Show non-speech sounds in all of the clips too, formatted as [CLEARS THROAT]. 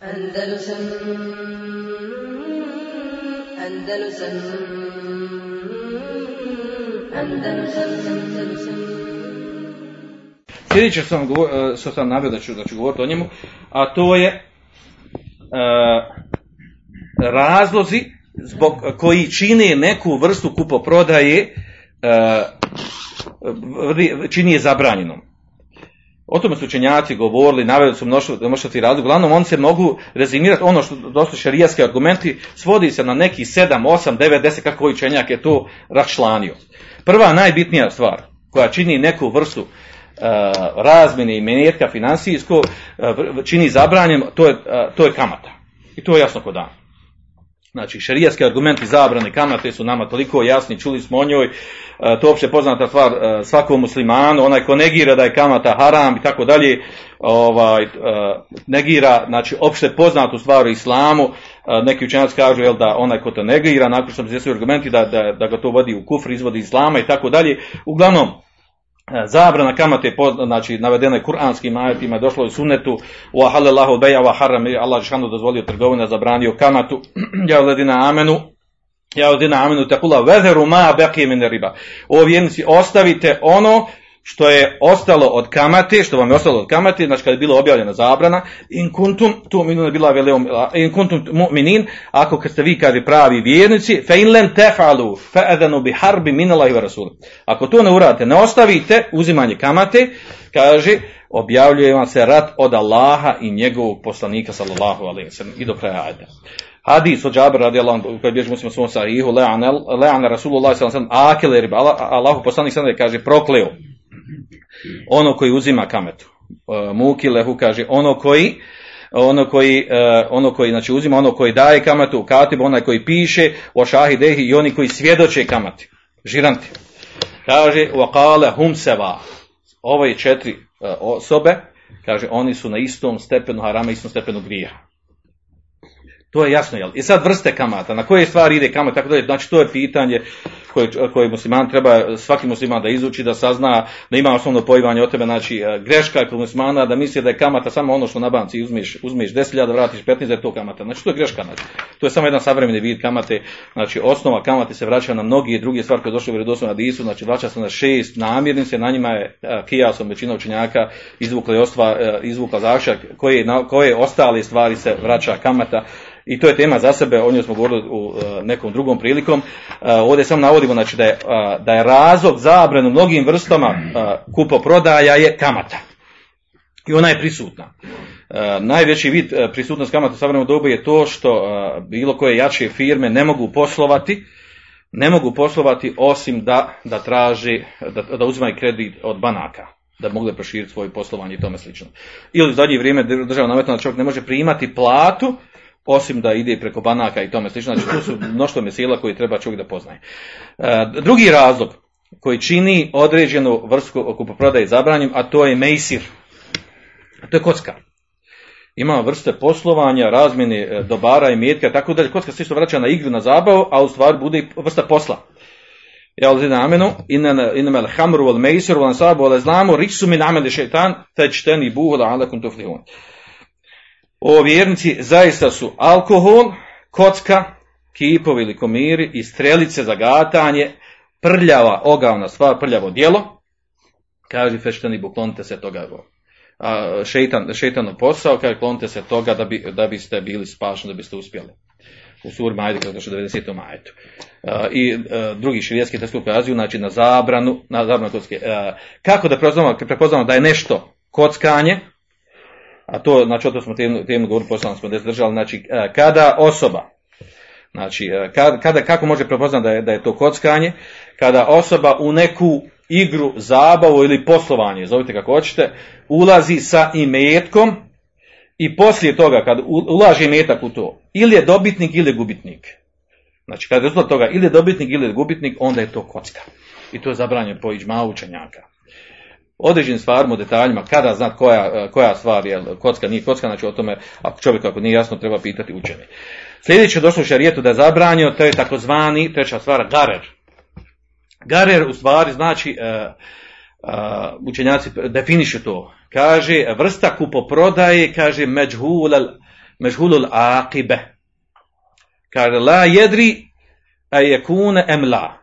Andalusam Andalusam Sljedeće sam, govor- e, što sam naveo da ću, da ću govoriti o njemu, a to je e, razlozi zbog koji čine neku vrstu kupoprodaje vri- čini je zabranjenom. O tome su učenjaci govorili, naveli su mnoštvo tih razloga. Uglavnom, oni se mogu rezimirati, ono što dosta šarijaski argumenti, svodi se na neki 7, 8, 9, 10, kako koji učenjak je to raščlanio. Prva najbitnija stvar koja čini neku vrstu e, razmjene i metka financijsko, vr- čini zabranjem, to je, e, to je kamata. I to je jasno kod dan. Znači, šerijatski argumenti zabrane kamate su nama toliko jasni, čuli smo o njoj, e, to je opće poznata stvar e, svakom muslimanu, onaj ko negira da je kamata haram i tako dalje, ovaj, e, negira, znači, opšte poznatu stvar u islamu, neki učenjaci kažu jel, da onaj ko to negira, nakon što se argumenti da, da, da ga to vodi u kufr, izvodi iz islama i tako dalje, uglavnom, Zabrana kamate znači navedena je kuranskim ajetima, došlo je u sunnetu wa halallahu beja wa haram Allah džšanu dozvolio trgovinu, zabranio kamatu. [CLEARS THROAT] ja ledina amenu ja ledina amenu tekula vezeru ma baqi min riba. O vjernici ostavite ono što je ostalo od kamate, što vam je ostalo od kamate, znači kad je bilo objavljena zabrana, in kuntum tu minun bila veleum, in kuntum mu'minin, ako kad ste vi kaže pravi vjernici, fa in tefalu, fa adanu bi harbi min Allahi wa rasul. Ako to ne uradite, ne ostavite uzimanje kamate, kaže, objavljuje vam se rat od Allaha i njegovog poslanika sallallahu alejhi ve sellem i do kraja ajeta. Hadis od Džabra radijallahu anhu koji bježi muslima svom sahihu le'ana Rasulullah sallallahu alejhi ve sellem akele riba Allah- Allahu poslanik sallallahu kaže prokleo ono koji uzima kametu. E, Muki lehu kaže ono koji ono koji, e, ono koji znači uzima ono koji daje kamatu, katib, onaj koji piše, o šahidehi i oni koji svjedoče kamati, žiranti. Kaže, wa hum seva. Ove četiri e, osobe, kaže, oni su na istom stepenu harama, istom stepenu grija. To je jasno, jel? I sad vrste kamata, na koje stvari ide kamata, tako dalje, znači to je pitanje koje, koje musliman treba, svaki musliman da izuči, da sazna, da ima osnovno pojivanje o tebe, znači e, greška je kod muslimana da misli da je kamata samo ono što na banci uzmeš, uzmeš 10.000, vratiš 15, da je to kamata. Znači to je greška, znači. To je samo jedan savremeni vid kamate, znači osnova kamate se vraća na mnogi druge stvari koje došle u vjerodostojnom hadisu, znači vraća se na šest namirnice, na njima je e, kijasom većina učenjaka izvukla e, izvukla zašak, koje, koje ostale stvari se vraća kamata, i to je tema za sebe, o njoj smo govorili u e, nekom drugom prilikom. E, ovdje samo navodimo znači, da, je, a, da je razlog zabran u mnogim vrstama kupoprodaja je kamata. I ona je prisutna. E, najveći vid e, prisutnost kamata u savremenom dobu je to što e, bilo koje jače firme ne mogu poslovati ne mogu poslovati osim da, da traži, da, da uzimaju kredit od banaka da bi mogli proširiti svoje poslovanje i tome slično. Ili u zadnje vrijeme država nametna da čovjek ne može primati platu osim da ide preko banaka i tome slično. Znači to su mnoštvo mesela koji treba čovjek da poznaje. E, drugi razlog koji čini određenu vrstu kupoprodaje zabranjem, a to je mejsir. To je kocka. Ima vrste poslovanja, razmjene e, dobara i metka, tako da kocka se isto vraća na igru, na zabavu, a u stvari bude i vrsta posla. Ja ulazim amenu, inna mel hamru wal meisir wal ansabu wal azlamu rijsu min amali šeitan, tajčteni buhu la alakum tuflihun. O vjernici zaista su alkohol, kocka, kipovi ili komiri i strelice za gatanje, prljava ogavna stvar, prljavo djelo, kaže feštani bu, klonite se toga. A, šeitan, šeitanov posao, kaže klonite se toga da, bi, da biste bili spašeni, da biste uspjeli. U suri Majde, kada došlo 90. majetu. A, I a, drugi širijetski tekst ukazuju, znači na zabranu, na zabranu kocke. A, kako da prepoznamo da je nešto kockanje, a to, znači o to smo temu, temu govorili, poslano smo držali, znači kada osoba, znači kada, kada, kako može prepoznati da je, da je to kockanje, kada osoba u neku igru, zabavu ili poslovanje, zovite kako hoćete, ulazi sa imetkom i poslije toga kad ulaže imetak u to, ili je dobitnik ili je gubitnik. Znači kada je rezultat toga ili je dobitnik ili je gubitnik, onda je to kocka. I to je zabranjeno po iđma učenjaka određenim stvarima, detaljima, kada zna koja, koja stvar je kocka, nije kocka, znači o tome, ako čovjek ako nije jasno, treba pitati učene. Sljedeće došlo u šarijetu da je zabranio, to je takozvani, treća stvar, garer. Garer u stvari znači, uh, uh, učenjaci definišu to, kaže vrsta kupoprodaje, kaže međhul, mežhulul aqibe. Kaže, la jedri a je kune emla.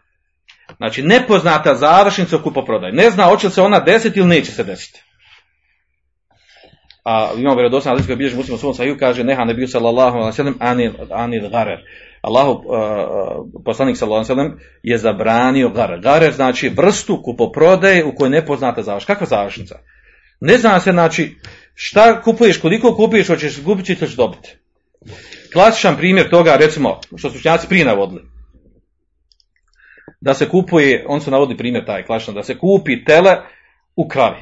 Znači, nepoznata završnica u kupoprodaju. Ne zna hoće li se ona desiti ili neće se desiti. A imamo vjerodostojno hadis koji bilježi muslim u svom sahiju, kaže neha ne bio sallallahu alejhi ve sellem anil anil garer. Allahu uh, poslanik sallallahu alejhi ve sellem je zabranio garer. Garer znači vrstu kupoprodaje u kojoj nepoznata završnica. Kakva završnica? Ne zna se znači šta kupuješ, koliko kupuješ, hoćeš izgubiti ili ćeš dobiti. Klasičan primjer toga, recimo, što su učenjaci prije navodili. Da se kupuje, on se navodi primjer taj klasičan, da se kupi tele u kravi.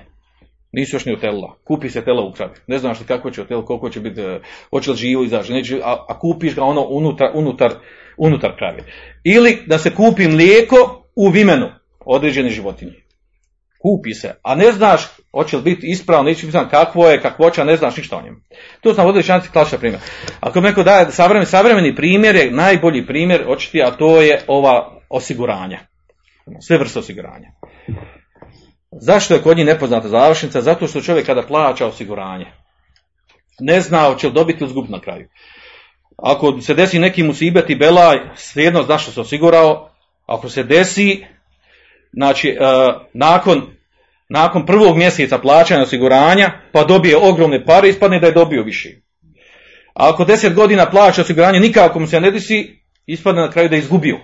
Nisu još ni utelila. Kupi se tele u kravi. Ne znaš li kako će hotel, koliko će biti, e, hoće li živo izaći, neće, a, a kupiš ga ono unutar, unutar, unutar krave. Ili da se kupi mlijeko u vimenu određene životinje. Kupi se, a ne znaš hoće li biti ispravno, neće biti kakvo je, kakvoća, ne znaš ništa o njemu. To sam vodili šanci klasičan primjer. Ako neko daje savremeni, savremeni primjer je najbolji primjer, očiti, a to je ova osiguranja. Sve vrste osiguranja. Zašto je kod njih nepoznata završnica? Zato što čovjek kada plaća osiguranje, ne zna hoće li dobiti zgubiti na kraju. Ako se desi neki musibet i belaj, svejedno zna što se osigurao. Ako se desi, znači, e, nakon, nakon prvog mjeseca plaćanja osiguranja, pa dobije ogromne pare, ispadne da je dobio više. A ako deset godina plaća osiguranje, nikako mu se ne desi, ispadne na kraju da je izgubio.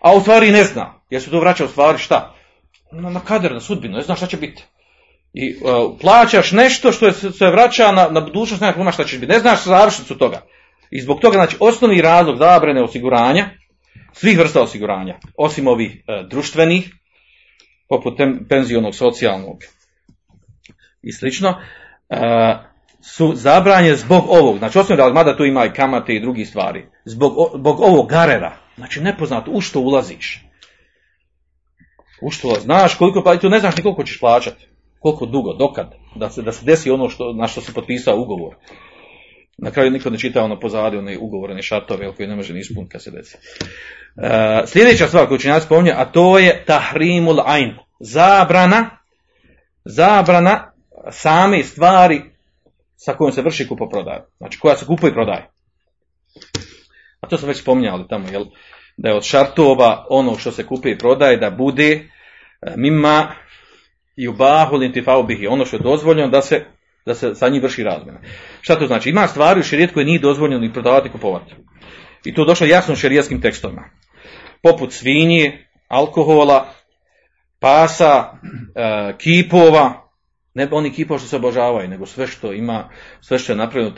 A u stvari ne zna, jer se to vraća u stvari šta? na, na kader, na sudbinu, ne znaš šta će biti. I uh, plaćaš nešto što je, se vraća na, na budućnost, nema pojma šta će biti. Ne znaš završnicu toga. I zbog toga, znači, osnovni razlog zabrane osiguranja, svih vrsta osiguranja, osim ovih uh, društvenih, poput tem, penzionog, socijalnog i slično, uh, su zabranje zbog ovog. Znači, osnovni razlog, mada tu ima i kamate i drugi stvari, zbog, zbog ovog garera, znači nepoznato u što ulaziš. U što znaš koliko, pa tu ne znaš ni koliko ćeš plaćati. Koliko dugo, dokad, da se, da se desi ono što, na što se potpisao ugovor. Na kraju niko ne čita ono pozadi, one ugovore, one šatove koje ne može ni ispuniti kad se desi. E, sljedeća stvar koju učinjaci spominje, a to je tahrimul ain. Zabrana, zabrana same stvari sa kojom se vrši kupoprodaja. Znači koja se kupuje i prodaje. To smo već spominjali tamo, jel? da je od šartova ono što se kupuje i prodaje da bude e, mima i u bahu bihi, ono što je dozvoljeno da se, da se sa njim vrši razmjena. Šta to znači? Ima stvari u šerijet koje nije dozvoljeno ni prodavati i kupovati. I to je došlo jasno u tekstovima. Poput svinje, alkohola, pasa, e, kipova, ne oni kipova što se obožavaju, nego sve što ima, sve što je napravljeno,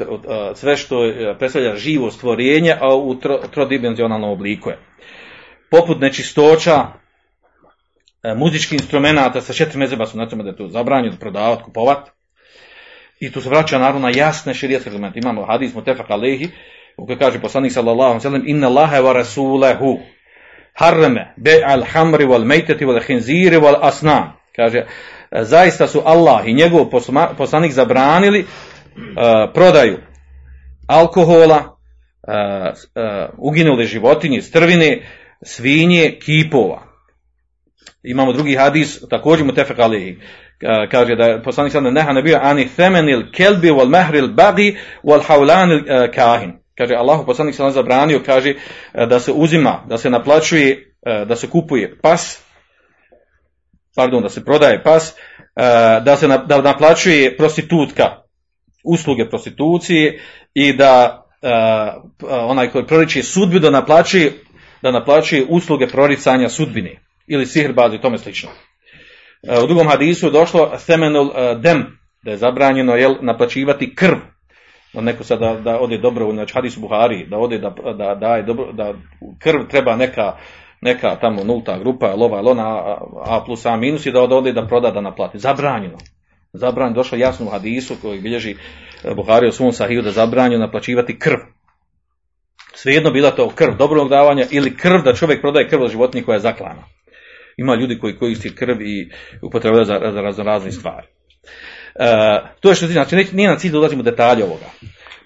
sve što predstavlja živo stvorenje, a u trodimenzionalnom obliku je poput nečistoća, e, muzičkih instrumenta sa četiri mezeba su na da je to zabranjeno prodavati, kupovati. I tu se vraća naravno na jasne širijetske argumente. Imamo hadis mutefak alehi, u kojoj kaže poslanik sallallahu sallam, inna Allahe wa rasulehu harreme be al hamri wal mejteti wal hinziri wal asnam. Kaže, e, zaista su Allah i njegov poslanik zabranili uh, prodaju alkohola, uh, uginule životinje, strvine, svinje, kipova. Imamo drugi hadis, također mu tefek alihi. Kaže da je poslanik sada neha ne bio ani themenil kelbi wal mehril bagi wal haulanil e, kahin. Kaže Allah poslanik sada zabranio, kaže e, da se uzima, da se naplaćuje, e, da se kupuje pas, pardon, da se prodaje pas, da se da naplaćuje prostitutka, usluge prostitucije i da onaj koji proriči sudbi da naplaćuje da naplaćuje usluge proricanja sudbine ili sihrbazi i tome slično. E, u drugom hadisu je došlo semenul e, dem, da je zabranjeno jel, naplaćivati krv. Neko sad da, ode dobro, znači hadis Buhari, da ode da, da, da, dobro, da krv treba neka, neka tamo nulta grupa, lova, lona, A plus A minus i da ode da proda da naplati. Zabranjeno. Zabranjeno, došlo jasno u hadisu koji bilježi e, Buhari u svom sahiju da zabranjeno naplaćivati krv. Svejedno bila to krv dobrog davanja ili krv da čovjek prodaje krv od životinje koja je zaklana. Ima ljudi koji koristi krv i upotrebljaju za, za razno razne stvari. E, to je što znači, nije na cilj da ulazimo detalje ovoga.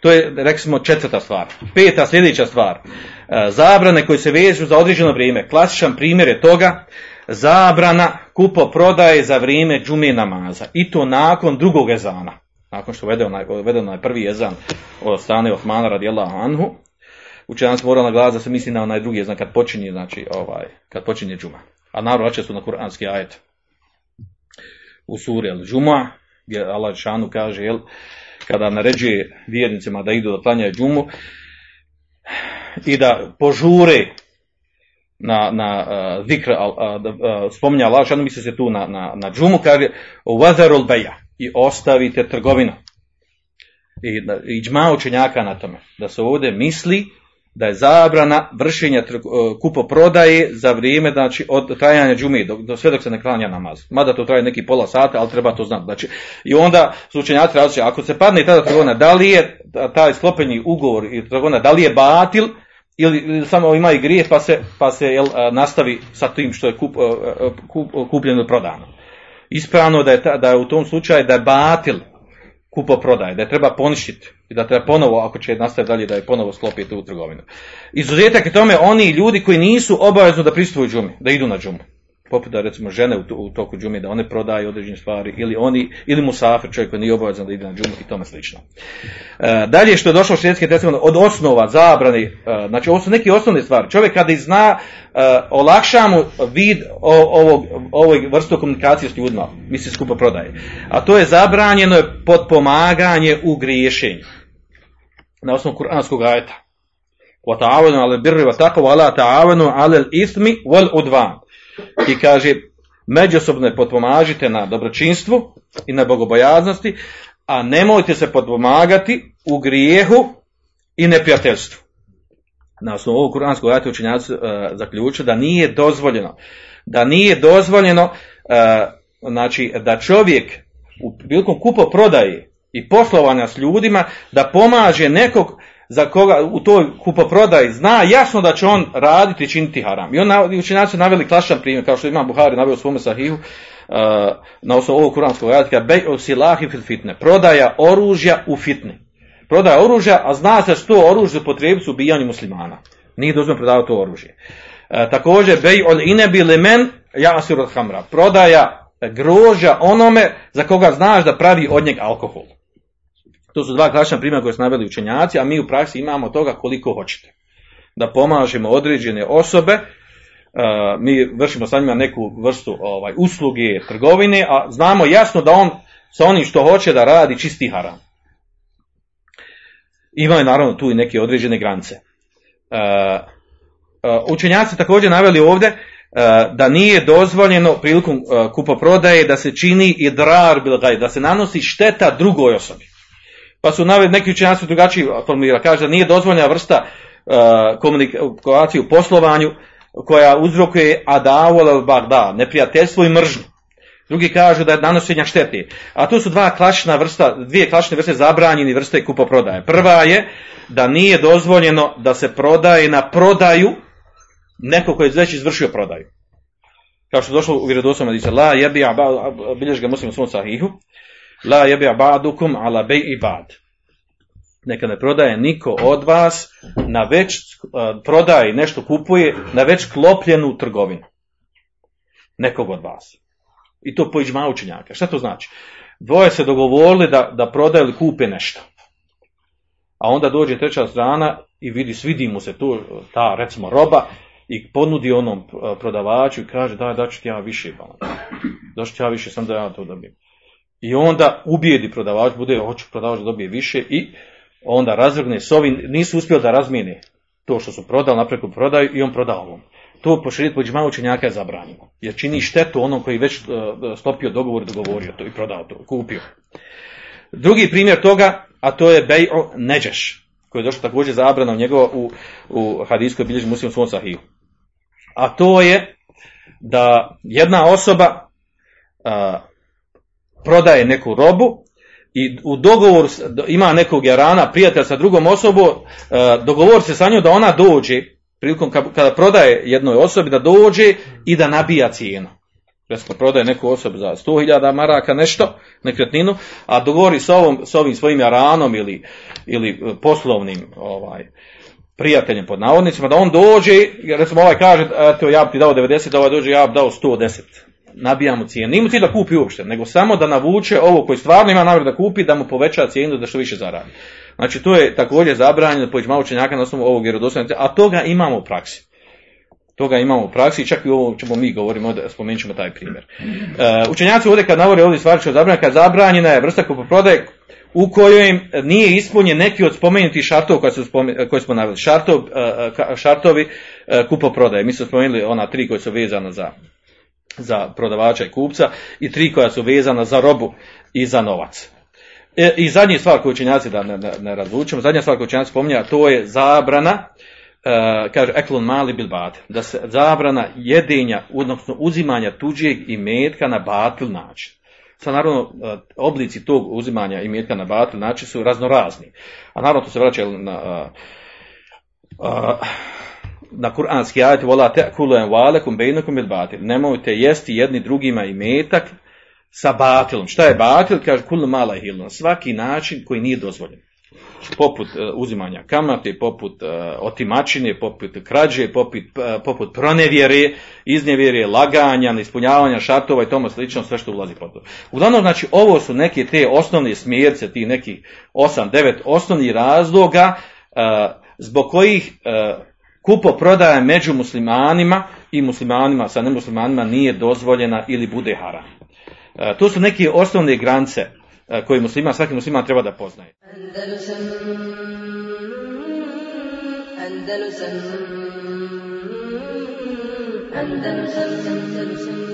To je, rekli četvrta stvar. Peta, sljedeća stvar. E, zabrane koje se vežu za određeno vrijeme. Klasičan primjer je toga zabrana kupo prodaje za vrijeme džume namaza. I to nakon drugog ezana. nakon što onaj, vede onaj prvi ezan od strane Osmana radijallahu anhu, učenjaci morali naglasiti da se misli na onaj drugi ezan kad počinje, znači, ovaj, kad počinje džuma. A naravno su na kuranski ajet u suri al džuma, gdje Allah šanu kaže, jel, kada naređuje vjernicima da idu da klanjaju džumu i da požure na, na uh, zikr, uh, uh, spominja Allah, šanu misli se tu na, na, na džumu, kaže vazarul beja i ostavite trgovinu. I, i džma učenjaka na tome, da se ovdje misli da je zabrana vršenja trg- kupoprodaje za vrijeme znači od trajanja džumi do, do sve dok se ne klanja namaz. Mada to traje neki pola sata, ali treba to znati. Znači, I onda su učenjaci različiti, ako se padne tada trgovina, da li je taj sklopeni ugovor i trgovina, da li je batil ili, samo ima i grijeh pa se, pa se jel, nastavi sa tim što je kup, kup, kupljeno i prodano. Ispravno da je, ta, da je u tom slučaju da je batil kupoprodaje, da je treba poništiti i da treba ponovo, ako će nastaviti dalje, da je ponovo sklopiti u trgovinu. Izuzetak je tome oni ljudi koji nisu obavezno da pristupuju džumi, da idu na džumu Poput da recimo žene u, to- u toku džumi, da one prodaju određene stvari, ili oni, ili musafir, čovjek koji nije obavezan da ide na džumu i tome slično. E, dalje što je došlo u šrijetske testimone, od osnova, zabrani, e, znači ovo su neke osnovne stvari. Čovjek kada ih zna, e, olakša mu vid o, ovog, ovoj vrstu komunikacije s ljudima, misli skupo prodaje. A to je zabranjeno je potpomaganje u griješenju. Na osnovu kuranskog ajeta. وَتَعَوَنُوا عَلَى الْبِرِّ وَتَقْوَى وَلَا تَعَوَنُوا عَلَى الْإِثْمِ وَالْعُدْوَانِ i kaže, međusobno potpomažite na dobročinstvu i na bogobojaznosti, a nemojte se potpomagati u grijehu i neprijateljstvu. Na osnovu ovog kuranskog ajeta učenjaci uh, zaključuju da nije dozvoljeno, da nije dozvoljeno, uh, znači da čovjek u prilikom kupo prodaje i poslovanja s ljudima, da pomaže nekog za koga u toj kupoprodaji zna jasno da će on raditi i činiti haram. I on nav- i učenjaci su naveli klasičan primjer, kao što ima Buhari naveo u svome sahihu, uh, na osnovu ovog kuranskog ajatka, bej silahi fil fitne, prodaja oružja u fitne. Prodaja oružja, a zna se što oružje potrebi su ubijanju muslimana. Nije dozvoljeno prodavati to oružje. E, također, bej ol inebi limen jasir od hamra. Prodaja grožja onome za koga znaš da pravi od njeg alkohol. To su dva klasična primjera koje su naveli učenjaci, a mi u praksi imamo toga koliko hoćete. Da pomažemo određene osobe, uh, mi vršimo sa njima neku vrstu ovaj, usluge, trgovine, a znamo jasno da on sa onim što hoće da radi čisti haram. Imaju naravno tu i neke određene granice. Uh, uh, učenjaci također naveli ovdje da nije dozvoljeno prilikom kupoprodaje da se čini i drar da se nanosi šteta drugoj osobi. Pa su naveli neki učenjaci drugačiji formulira, kaže da nije dozvoljena vrsta uh, komunikacije u poslovanju koja uzrokuje adavol al bagda, neprijateljstvo i mržnju. Drugi kažu da je nanošenja štete. A to su dva klasična vrsta, dvije klasične vrste zabranjeni vrste kupoprodaje. Prva je da nije dozvoljeno da se prodaje na prodaju neko koji je već izvršio prodaju. Kao što je došlo u vjerodostojnom hadisu, la jebi bilješ ga muslim u svom la jebi ba'dukum ala bej bad. Neka ne prodaje niko od vas na već uh, prodaje nešto kupuje na već klopljenu trgovinu. Nekog od vas. I to po iđma učenjaka. Šta to znači? Dvoje se dogovorili da, da prodaju ili kupe nešto. A onda dođe treća strana i vidi, svidi mu se tu ta, recimo, roba i ponudi onom uh, prodavaču i kaže, daj, daću ti ja više, daću ti ja više, sam da ja to dobijem. I onda ubijedi prodavač, bude, hoće prodavač da dobije više i onda razvrgne s ovim, nisu uspjeli da razmijene to što su prodali, napreku prodaju i on proda ovom. To po širijet po džma učenjaka je zabranjeno. Jer čini štetu onom koji već uh, stopio dogovor dogovorio to i prodao to, kupio. Drugi primjer toga, a to je Bej'o Neđeš, koji je došlo također zabrano njegova u, u hadijskoj bilježi muslim svom sahiju. A to je da jedna osoba uh, prodaje neku robu i u dogovoru ima nekog jarana, prijatelja sa drugom osobom, dogovor se sa njom da ona dođe, prilikom kada prodaje jednoj osobi, da dođe i da nabija cijenu. Recimo, prodaje neku osobu za 100.000 maraka nešto, nekretninu, a dogovori sa, ovom, sa ovim svojim jaranom ili, ili poslovnim ovaj, prijateljem pod navodnicima, da on dođe, recimo ovaj kaže, eto ja bi ti dao 90, ovaj dođe, ja bi dao 110 nabijamo cijenu. Nije mu cilj da kupi uopšte, nego samo da navuče ovo koji stvarno ima namjer da kupi, da mu poveća cijenu da što više zaradi. Znači to je također zabranjeno poći malo učenjaka na osnovu ovog vjerodostojnog, a toga imamo u praksi. Toga imamo u praksi čak i ovo ćemo mi govorimo, spomenut ćemo taj primjer. Uh, učenjaci ovdje kad navore ovdje stvari što je zabranjena, kad zabranjena je vrsta kupoprodaje u kojoj nije ispunjen neki od spomenutih šartova koje, su spomen, koje smo naveli. Šartov, uh, šartovi uh, kupoprodaje. Mi smo spomenuli ona tri koje su vezana za, za prodavača i kupca i tri koja su vezana za robu i za novac. E, I zadnji stvar koju učenjaci, da ne, ne, ne razvučemo, zadnja stvar koju učenjaci spominja, to je zabrana Uh, kaže eklon mali bil batil, da se zabrana jedenja, odnosno uzimanja tuđeg imetka na batil način. Sad naravno uh, oblici tog uzimanja imetka na batil način su raznorazni. A naravno to se vraća na uh, uh, na kuranski ajet vola ta'kulu amwalakum bainakum bil batil. Nemojte jesti jedni drugima imetak sa batilom. Šta je batil? Kaže kullu mala hilna. Svaki način koji nije dozvoljen poput uh, uzimanja kamate, poput uh, otimačine, poput krađe, poput, uh, poput pronevjere, iznevjere, laganja, neispunjavanja šartova i tomu slično, sve što ulazi pod to. Uglavnom, znači, ovo su neke te osnovne smjerce, ti neki 8-9 osnovnih razloga zbog kojih kupo prodaja među muslimanima i muslimanima sa nemuslimanima nije dozvoljena ili bude haram. To su neke osnovne granice koji muslima, svaki musliman treba da poznaje. Andalusam Andalusam Andalusam